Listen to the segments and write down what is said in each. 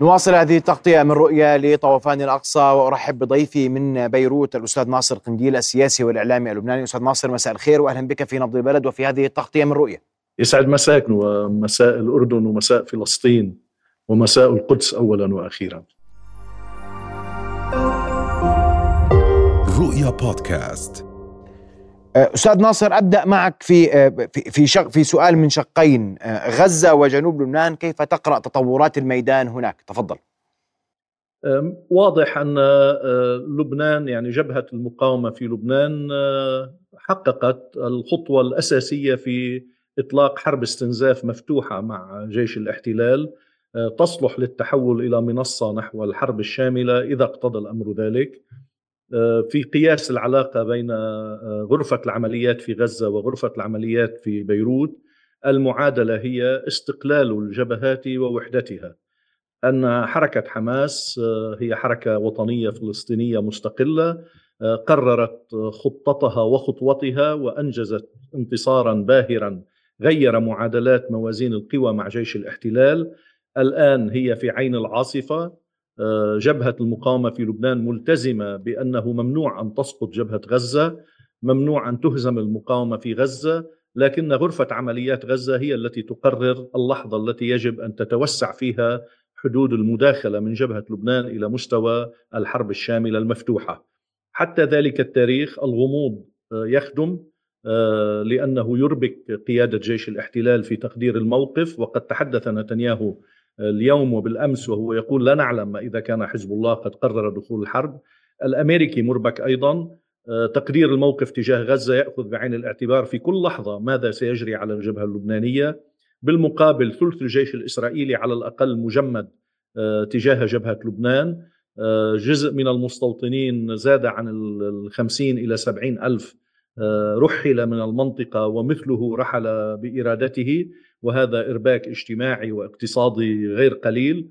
نواصل هذه التغطية من رؤية لطوفان الأقصى وأرحب بضيفي من بيروت الأستاذ ناصر قنديل السياسي والإعلامي اللبناني. أستاذ ناصر مساء الخير وأهلا بك في نبض البلد وفي هذه التغطية من رؤية. يسعد مساك ومساء الأردن ومساء فلسطين ومساء القدس أولا وأخيرا. رؤيا بودكاست. أستاذ ناصر أبدأ معك في آه، في شق في سؤال من شقين. آه، غزة وجنوب لبنان كيف تقرأ تطورات الميدان هناك؟ تفضل. واضح أن لبنان يعني جبهة المقاومة في لبنان حققت الخطوة الأساسية في إطلاق حرب استنزاف مفتوحة مع جيش الاحتلال تصلح للتحول إلى منصة نحو الحرب الشاملة إذا اقتضى الأمر ذلك. آه، في قياس العلاقة بين آه، غرفة العمليات في غزة وغرفة العمليات في بيروت المعادلة هي استقلال الجبهات ووحدتها. أن حركة حماس آه، هي حركة وطنية فلسطينية مستقلة قررت خطتها وخطوتها وأنجزت انتصارا باهرا غير معادلات موازين القوى مع جيش الاحتلال. الآن هي في عين العاصفة. آه، جبهة المقاومة في لبنان ملتزمة بأنه ممنوع أن تسقط جبهة غزة ممنوع أن تهزم المقاومة في غزة لكن غرفة عمليات غزة هي التي تقرر اللحظة التي يجب أن تتوسع فيها حدود المداخلة من جبهة لبنان إلى مستوى الحرب الشاملة المفتوحة. حتى ذلك التاريخ الغموض آه، يخدم آه، لأنه يربك قيادة جيش الاحتلال في تقدير الموقف وقد تحدث نتنياهو اليوم وبالأمس وهو يقول لا نعلم إذا كان حزب الله قد قرر دخول الحرب. الأمريكي مربك أيضا آه، تقدير الموقف تجاه غزة يأخذ بعين الاعتبار في كل لحظة ماذا سيجري على الجبهة اللبنانية. بالمقابل ثلث الجيش الإسرائيلي على الأقل مجمد آه، تجاه جبهة لبنان. آه، جزء من المستوطنين زاد عن الخمسين إلى سبعين ألف رحل من المنطقة ومثله رحل بإرادته. وهذا إرباك اجتماعي واقتصادي غير قليل.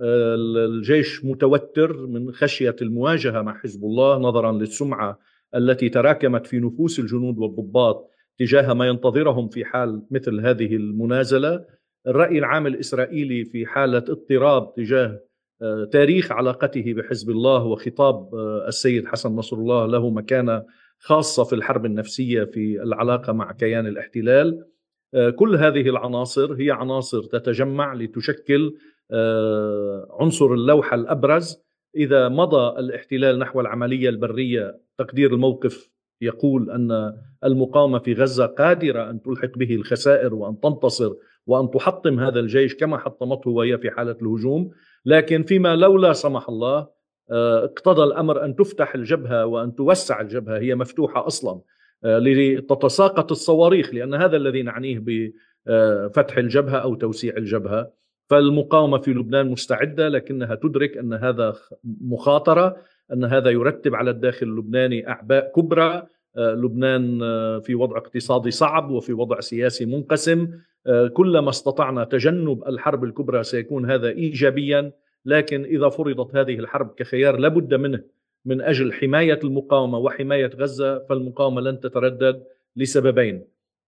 الجيش متوتر من خشية المواجهة مع حزب الله نظرا للسمعة التي تراكمت في نفوس الجنود والضباط تجاه ما ينتظرهم في حال مثل هذه المنازلة. الرأي العام الإسرائيلي في حالة اضطراب تجاه آه، تاريخ علاقته بحزب الله وخطاب آه، السيد حسن نصر الله له مكانة خاصة في الحرب النفسية في العلاقة مع كيان الاحتلال. آه، كل هذه العناصر هي عناصر تتجمع لتشكل آه، عنصر اللوحه الأبرز. إذا مضى الاحتلال نحو العملية البرية تقدير الموقف يقول أن المقاومة في غزة قادرة أن تلحق به الخسائر وأن تنتصر وأن تحطم هذا الجيش كما حطمته وهي في حالة الهجوم. لكن فيما لو لا سمح الله آه، اقتضى الأمر أن تفتح الجبهة وأن توسع الجبهة هي مفتوحة أصلا. آه، لتتساقط الصواريخ لأن هذا الذي نعنيه بفتح الجبهة أو توسيع الجبهة. فالمقاومة في لبنان مستعدة لكنها تدرك أن هذا مخاطرة أن هذا يرتب على الداخل اللبناني أعباء كبرى. آه، لبنان آه، في وضع اقتصادي صعب وفي وضع سياسي منقسم. كلما استطعنا تجنب الحرب الكبرى سيكون هذا ايجابيا لكن إذا فرضت هذه الحرب كخيار لابد منه من أجل حماية المقاومة وحماية غزة فالمقاومة لن تتردد لسببين.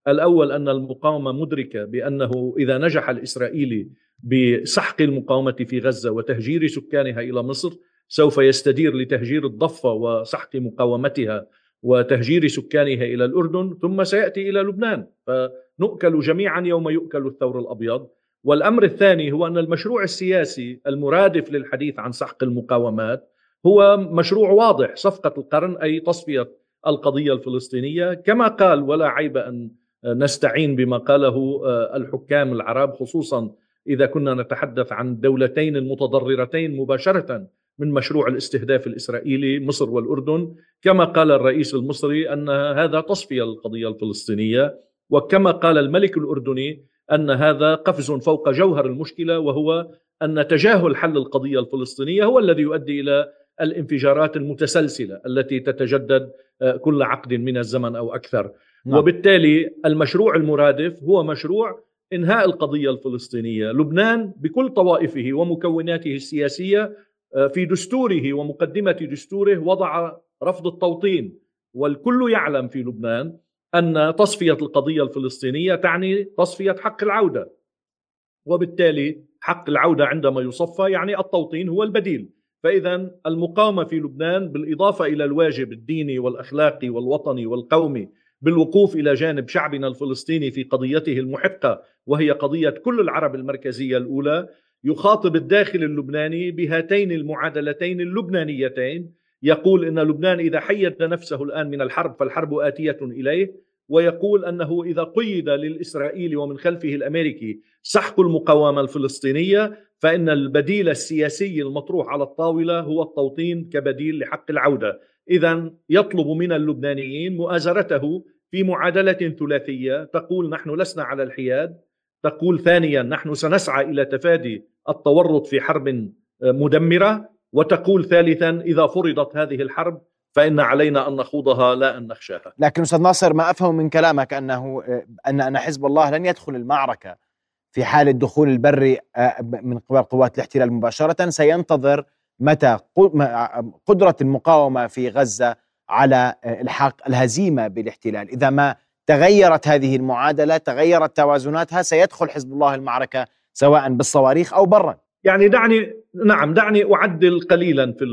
الأول أن المقاومة مدركة بأنه إذا نجح الاسرائيلي بسحق المقاومة في غزة وتهجير سكانها إلى مصر سوف يستدير لتهجير الضفة وسحق مقاومتها وتهجير سكانها إلى الأردن ثم سيأتي إلى لبنان فنؤكل جميعا يوم يؤكل الثور الأبيض والأمر الثاني هو أن المشروع السياسي المرادف للحديث عن سحق المقاومات هو مشروع واضح صفقة القرن أي تصفية القضية الفلسطينية. كما قال ولا عيب أن نستعين بما قاله آه، الحكام العرب خصوصا إذا كنا نتحدث عن الدولتين المتضررتين مباشرة من مشروع الاستهداف الإسرائيلي مصر والأردن. كما قال الرئيس المصري أن هذا تصفية للقضية الفلسطينية. وكما قال الملك الأردني أن هذا قفز فوق جوهر المشكلة وهو أن تجاهل حل القضية الفلسطينية هو الذي يؤدي إلى الانفجارات المتسلسلة التي تتجدد آه، كل عقد من الزمن أو أكثر. نعم. وبالتالي المشروع المرادف هو مشروع إنهاء القضية الفلسطينية. لبنان بكل طوائفه ومكوناته السياسية آه، في دستوره ومقدمة دستوره وضع رفض التوطين. والكل يعلم في لبنان أن تصفية القضية الفلسطينية تعني تصفية حق العودة. وبالتالي حق العودة عندما يصفى يعني التوطين هو البديل. فإذا المقاومة في لبنان بالإضافة إلى الواجب الديني والأخلاقي والوطني والقومي بالوقوف إلى جانب شعبنا الفلسطيني في قضيته المحقة وهي قضية كل العرب المركزية الأولى يخاطب الداخل اللبناني بهاتين المعادلتين اللبنانيتين. يقول إن لبنان إذا حيد نفسه الآن من الحرب فالحرب آتية إليه. ويقول أنه إذا قيد للاسرائيلي ومن خلفه الأمريكي سحق المقاومة الفلسطينية فإن البديل السياسي المطروح على الطاولة هو التوطين كبديل لحق العودة، اذا يطلب من اللبنانيين مؤازرته في معادلة ثلاثية. تقول نحن لسنا على الحياد، تقول ثانيا نحن سنسعى إلى تفادي التورط في حرب مدمرة، وتقول ثالثا إذا فرضت هذه الحرب فإن علينا أن نخوضها لا أن نخشاها. لكن أستاذ ناصر ما أفهم من كلامك أنه أن أن حزب الله لن يدخل المعركة في حال الدخول البري آه، من قبل قوات الاحتلال مباشرة. سينتظر متى قدرة المقاومة في غزة على آه، الحاق الهزيمة بالاحتلال. إذا ما تغيرت هذه المعادلة تغيرت توازناتها سيدخل حزب الله المعركة سواء بالصواريخ أو برا. يعني دعني نعم دعني أعدل قليلا في.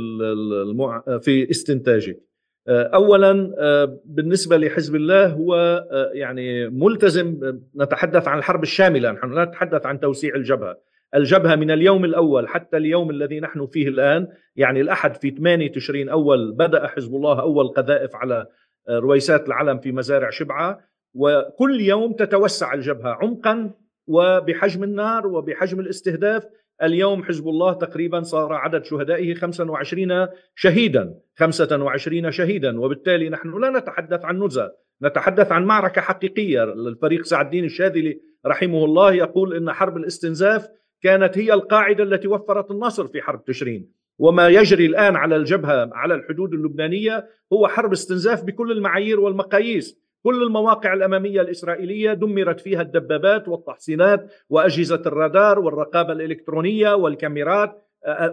في استنتاجي آه، اولا آه، بالنسبة لحزب الله هو آه، يعني ملتزم نتحدث عن الحرب الشاملة نحن لا نتحدث عن توسيع الجبهة الجبهة من اليوم الأول حتى اليوم الذي نحن فيه الآن يعني الأحد في 8 تشرين أول بدأ حزب الله أول قذائف على رويسات العلم في مزارع شبعة وكل يوم تتوسع الجبهة عمقا وبحجم النار وبحجم الاستهداف اليوم حزب الله تقريبا صار عدد شهدائه 25 شهيدا 25 شهيدا. وبالتالي نحن لا نتحدث عن نزهة نتحدث عن معركة حقيقية. الفريق سعد الدين الشاذلي رحمه الله يقول إن حرب الاستنزاف كانت هي القاعدة التي وفرت النصر في حرب تشرين. وما يجري الآن على الجبهة على الحدود اللبنانية هو حرب استنزاف بكل المعايير والمقاييس. كل المواقع الأمامية الإسرائيلية دمرت فيها الدبابات والتحصينات وأجهزة الرادار والرقابة الإلكترونية والكاميرات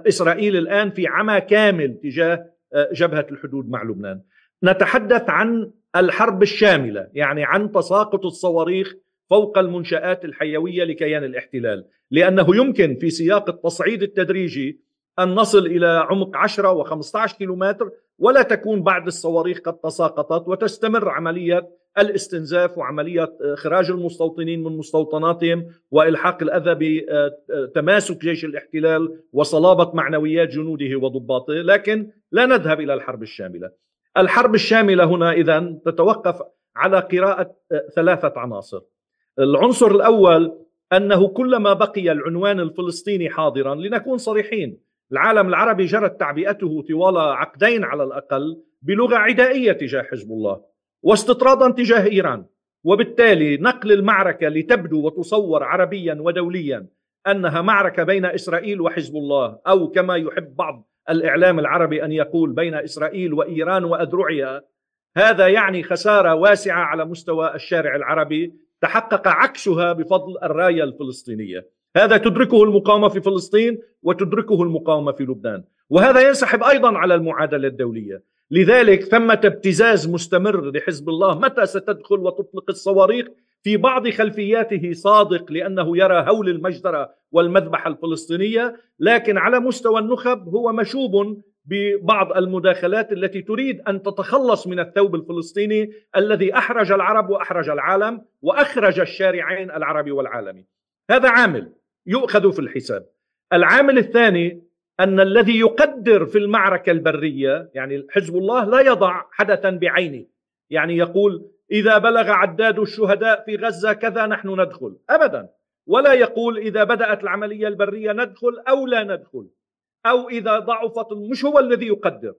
إسرائيل الآن في عمى كامل تجاه جبهة الحدود مع لبنان. نتحدث عن الحرب الشاملة، يعني عن تساقط الصواريخ فوق المنشآت الحيوية لكيان الاحتلال، لأنه يمكن في سياق التصعيد التدريجي أن نصل إلى عمق 10 و15 كيلومتر ولا تكون بعد الصواريخ قد تساقطت وتستمر عملية الاستنزاف وعملية اخراج المستوطنين من مستوطناتهم وإلحاق الأذى بتماسك جيش الاحتلال وصلابة معنويات جنوده وضباطه، لكن لا نذهب إلى الحرب الشاملة. الحرب الشاملة هنا إذا تتوقف على قراءة ثلاثة عناصر. العنصر الأول أنه كلما بقي العنوان الفلسطيني حاضرا لنكون صريحين العالم العربي جرت تعبئته طوال عقدين على الأقل بلغة عدائية تجاه حزب الله واستطرادا تجاه إيران. وبالتالي نقل المعركة لتبدو وتصور عربيا ودوليا أنها معركة بين إسرائيل وحزب الله أو كما يحب بعض الإعلام العربي أن يقول بين إسرائيل وإيران وأذرعها. هذا يعني خسارة واسعة على مستوى الشارع العربي تحقق عكسها بفضل الراية الفلسطينية. هذا تدركه المقاومة في فلسطين وتدركه المقاومة في لبنان. وهذا ينسحب أيضا على المعادلة الدولية. لذلك ثمة ابتزاز مستمر لحزب الله. متى ستدخل وتطلق الصواريخ في بعض خلفياته صادق لأنه يرى هول المجزرة والمذبحة الفلسطينية؟ لكن على مستوى النخب هو مشوب ببعض المداخلات التي تريد أن تتخلص من الثوب الفلسطيني الذي أحرج العرب وأحرج العالم وأخرج الشارعين العربي والعالمي. هذا عامل يؤخذ في الحساب. العامل الثاني أن الذي يقدر في المعركة البرية يعني حزب الله لا يضع حدثا بعينه. يعني يقول إذا بلغ عداد الشهداء في غزة كذا نحن ندخل. ابدا. ولا يقول إذا بدأت العملية البرية ندخل أو لا ندخل. أو إذا ضعفت مش هو الذي يقدر.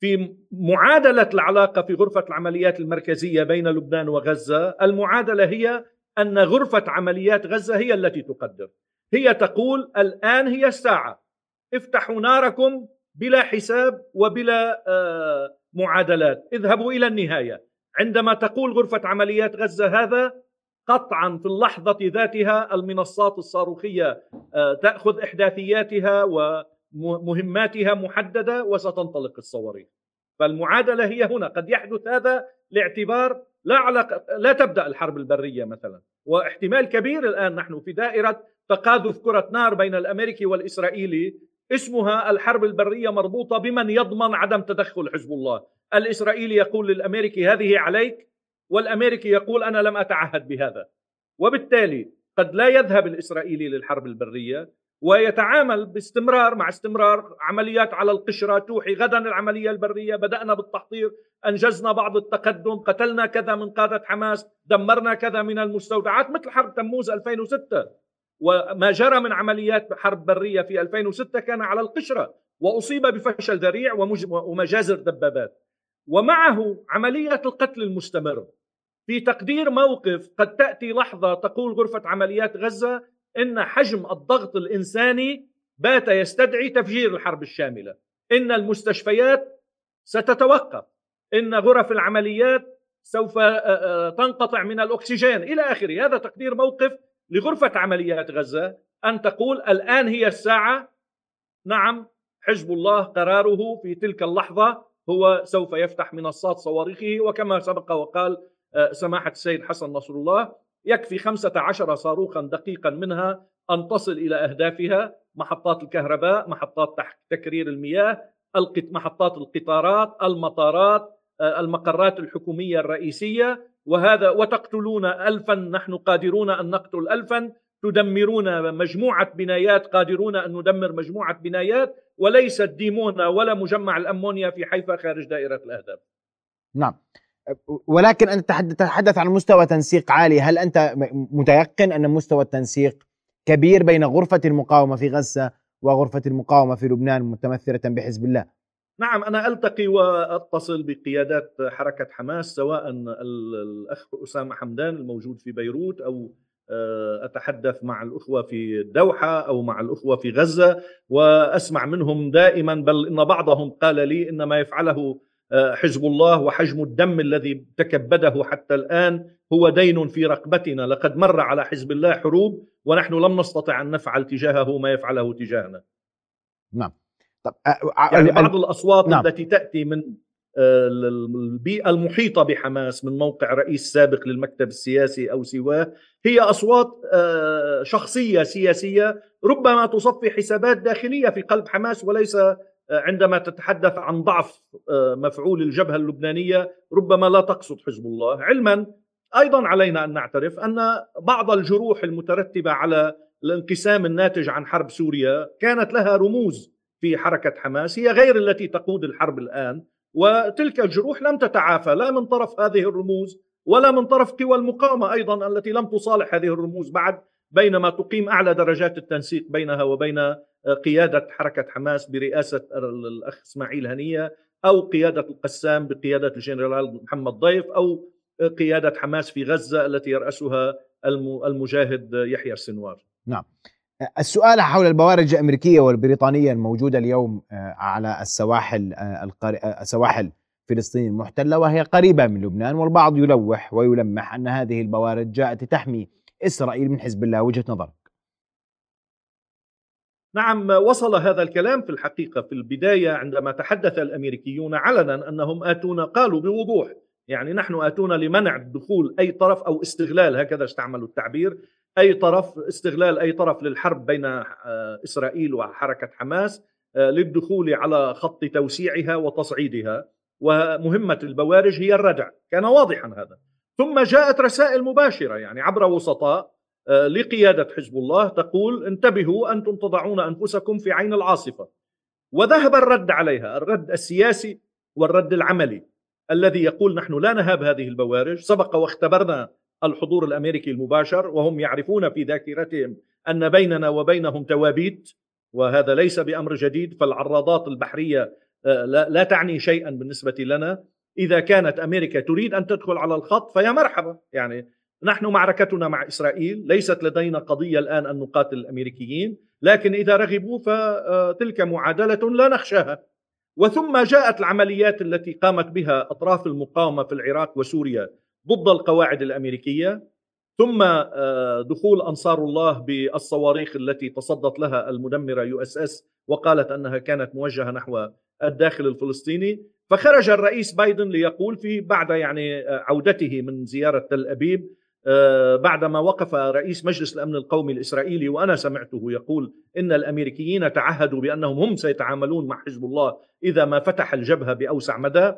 في معادلة العلاقة في غرفة العمليات المركزية بين لبنان وغزة المعادلة هي أن غرفة عمليات غزة هي التي تقدر. هي تقول الآن هي الساعة. افتحوا ناركم بلا حساب وبلا آه، معادلات. اذهبوا إلى النهاية. عندما تقول غرفة عمليات غزة هذا قطعا في اللحظة ذاتها المنصات الصاروخية آه، تأخذ إحداثياتها ومهماتها محددة وستنطلق الصواريخ. فالمعادلة هي هنا. قد يحدث هذا لاعتبار لا علاقة لا تبدأ الحرب البرية مثلا. واحتمال كبير الآن نحن في دائرة تقاذف كرة نار بين الأمريكي والإسرائيلي اسمها الحرب البرية مربوطة بمن يضمن عدم تدخل حزب الله. الإسرائيلي يقول للأمريكي هذه عليك. والأمريكي يقول أنا لم أتعهد بهذا. وبالتالي قد لا يذهب الإسرائيلي للحرب البرية ويتعامل باستمرار مع استمرار عمليات على القشرة. توحي غدا العملية البرية بدأنا بالتحضير أنجزنا بعض التقدم قتلنا كذا من قادة حماس دمرنا كذا من المستودعات مثل حرب تموز 2006 وما جرى من عمليات حرب برية في 2006 كان على القشرة وأصيب بفشل ذريع ومجازر دبابات. ومعه عملية القتل المستمر. في تقدير موقف قد تأتي لحظة تقول غرفة عمليات غزة إن حجم الضغط الإنساني بات يستدعي تفجير الحرب الشاملة. إن المستشفيات ستتوقف. إن غرف العمليات سوف تنقطع من الأكسجين. إلى آخره. هذا تقدير موقف لغرفة عمليات غزة أن تقول الآن هي الساعة. نعم حزب الله قراره في تلك اللحظة هو سوف يفتح منصات صواريخه وكما سبق وقال آه، سماحة السيد حسن نصر الله يكفي 15 صاروخا دقيقا منها أن تصل إلى أهدافها محطات الكهرباء محطات تكرير المياه محطات القطارات المطارات آه، المقرات الحكومية الرئيسية. وهذا وتقتلون ألفا نحن قادرون أن نقتل ألفا. تدمرون مجموعة بنايات قادرون أن ندمر مجموعة بنايات. وليست ديمونا ولا مجمع الأمونيا في حيفا خارج دائرة الأهداف. نعم. ولكن أنت تتحدث عن مستوى تنسيق عالي. هل أنت متيقن أن مستوى التنسيق كبير بين غرفة المقاومة في غزة وغرفة المقاومة في لبنان متمثلة بحزب الله؟ نعم أنا ألتقي وأتصل بقيادات حركة حماس سواء الأخ أسامة حمدان الموجود في بيروت أو آه، أتحدث مع الأخوة في الدوحه أو مع الأخوة في غزة وأسمع منهم دائما بل إن بعضهم قال لي ان ما يفعله آه، حزب الله وحجم الدم الذي تكبده حتى الآن هو دين في رقبتنا. لقد مر على حزب الله حروب ونحن لم نستطع أن نفعل تجاهه ما يفعله تجاهنا. نعم. طب يعني بعض الأصوات نعم. التي تأتي من آه، البيئة المحيطة بحماس من موقع رئيس سابق للمكتب السياسي أو سواه هي أصوات آه، شخصية سياسية ربما تصفي حسابات داخلية في قلب حماس وليس عندما تتحدث عن ضعف آه، مفعول الجبهة اللبنانية ربما لا تقصد حزب الله علما أيضا علينا أن نعترف أن بعض الجروح المترتبة على الانقسام الناتج عن حرب سوريا كانت لها رموز في حركة حماس هي غير التي تقود الحرب الآن وتلك الجروح لم تتعافى لا من طرف هذه الرموز ولا من طرف قوى المقاومة أيضا التي لم تصالح هذه الرموز بعد بينما تقيم أعلى درجات التنسيق بينها وبين قيادة حركة حماس برئاسة الأخ إسماعيل هنية أو قيادة القسام بقيادة الجنرال محمد ضيف أو قيادة حماس في غزة التي يرأسها المجاهد يحيى السنوار. نعم. السؤال حول البوارج الأمريكية والبريطانية الموجودة اليوم آه، على السواحل آه، آه، سواحل فلسطين المحتله وهي قريبة من لبنان والبعض يلوح ويلمح أن هذه البوارج جاءت لتحمي إسرائيل من حزب الله وجهة نظرك. نعم وصل هذا الكلام في الحقيقة في البداية عندما تحدث الأمريكيون علنا أنهم اتونا قالوا بوضوح يعني نحن اتونا لمنع دخول أي طرف أو استغلال هكذا استعملوا التعبير أي طرف استغلال أي طرف للحرب بين آه، إسرائيل وحركة حماس آه، للدخول على خط توسيعها وتصعيدها. ومهمة البوارج هي الردع كان واضحا هذا. ثم جاءت رسائل مباشرة يعني عبر وسطاء آه، لقيادة حزب الله تقول انتبهوا أنتم تضعون أنفسكم في عين العاصفة. وذهب الرد عليها الرد السياسي والرد العملي الذي يقول نحن لا نهاب هذه البوارج. سبق واختبرنا الحضور الأمريكي المباشر وهم يعرفون في ذاكرتهم أن بيننا وبينهم توابيت وهذا ليس بأمر جديد فالعراضات البحرية آه، لا تعني شيئا بالنسبة لنا. إذا كانت أمريكا تريد أن تدخل على الخط فيا مرحبا. يعني نحن معركتنا مع إسرائيل ليست لدينا قضية الآن أن نقاتل الأمريكيين لكن إذا رغبوا فتلك معادلة لا نخشاها. وثم جاءت العمليات التي قامت بها أطراف المقاومة في العراق وسوريا. ضد القواعد الأمريكية ثم آه، دخول أنصار الله بالصواريخ التي تصدت لها المدمرة USS وقالت أنها كانت موجهة نحو الداخل الفلسطيني. فخرج الرئيس بايدن ليقول في بعد يعني عودته من زيارة تل أبيب آه، بعدما وقف رئيس مجلس الأمن القومي الإسرائيلي وأنا سمعته يقول إن الأمريكيين تعهدوا بأنهم هم سيتعاملون مع حزب الله إذا ما فتح الجبهة بأوسع مدى.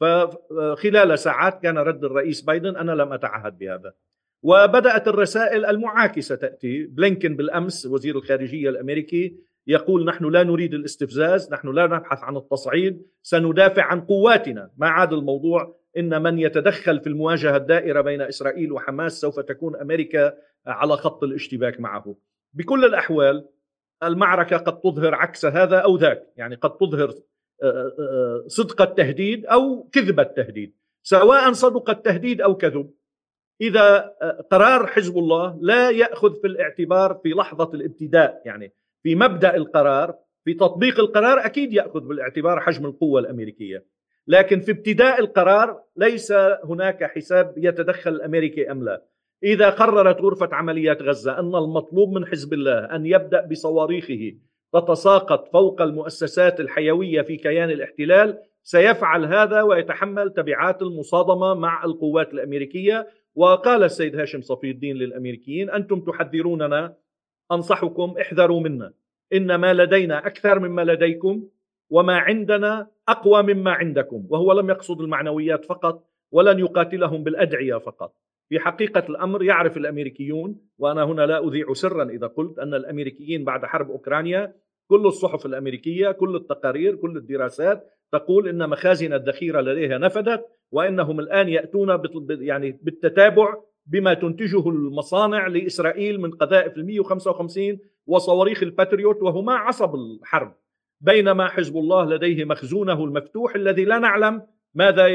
فخلال ساعات كان رد الرئيس بايدن أنا لم أتعهد بهذا. وبدأت الرسائل المعاكسة تأتي. بلينكن بالأمس وزير الخارجية الأمريكي يقول نحن لا نريد الاستفزاز نحن لا نبحث عن التصعيد سندافع عن قواتنا. ما عاد الموضوع إن من يتدخل في المواجهة الدائرة بين إسرائيل وحماس سوف تكون أمريكا على خط الاشتباك معه. بكل الأحوال المعركة قد تظهر عكس هذا أو ذاك. يعني قد تظهر صدق التهديد أو كذب التهديد سواء صدق التهديد أو كذب. إذا قرار حزب الله لا يأخذ في الاعتبار في لحظة الابتداء يعني في مبدأ القرار في تطبيق القرار أكيد يأخذ بالاعتبار حجم القوة الأمريكية. لكن في ابتداء القرار ليس هناك حساب يتدخل الأمريكي أم لا. إذا قررت غرفة عمليات غزة أن المطلوب من حزب الله أن يبدأ بصواريخه تتساقط فوق المؤسسات الحيوية في كيان الاحتلال سيفعل هذا ويتحمل تبعات المصادمة مع القوات الأمريكية. وقال السيد هاشم صفي الدين للأمريكيين أنتم تحذروننا أنصحكم احذروا منا. ان ما لدينا أكثر مما لديكم وما عندنا أقوى مما عندكم. وهو لم يقصد المعنويات فقط ولن يقاتلهم بالأدعية فقط. في حقيقة الأمر يعرف الأمريكيون وأنا هنا لا اذيع سرا إذا قلت أن الأمريكيين بعد حرب أوكرانيا كل الصحف الأمريكية كل التقارير كل الدراسات تقول إن مخازن الذخيرة لديها نفدت وإنهم الآن يأتون يعني بالتتابع بما تنتجه المصانع لإسرائيل من قذائف ال 155 وصواريخ الباتريوت وهما عصب الحرب. بينما حزب الله لديه مخزونه المفتوح الذي لا نعلم ماذا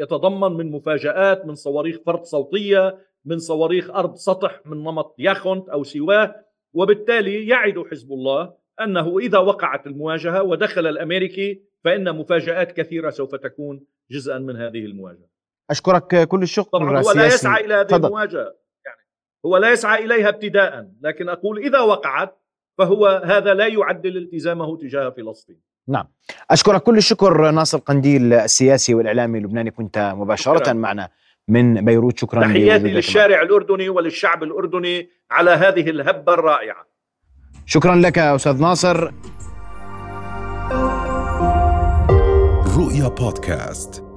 يتضمن من مفاجآت من صواريخ فرد صوتية من صواريخ أرض سطح من نمط ياخونت أو سواه وبالتالي يعد حزب الله أنه إذا وقعت المواجهة ودخل الأمريكي فإن مفاجآت كثيرة سوف تكون جزءا من هذه المواجهة. أشكرك كل الشكر طبعا هو لا يسعى إلى هذه فضل. المواجهة. يعني هو لا يسعى إليها ابتداء لكن أقول إذا وقعت فهو هذا لا يعدل التزامه تجاه فلسطين. نعم. أشكرك كل الشكر ناصر قنديل السياسي والإعلامي اللبناني كنت مباشرة شكرا. معنا من بيروت. شكرا تحياتي للشارع الأردني وللشعب الأردني على هذه الهبة الرائعة. شكرا لك أستاذ ناصر. رؤيا بودكاست.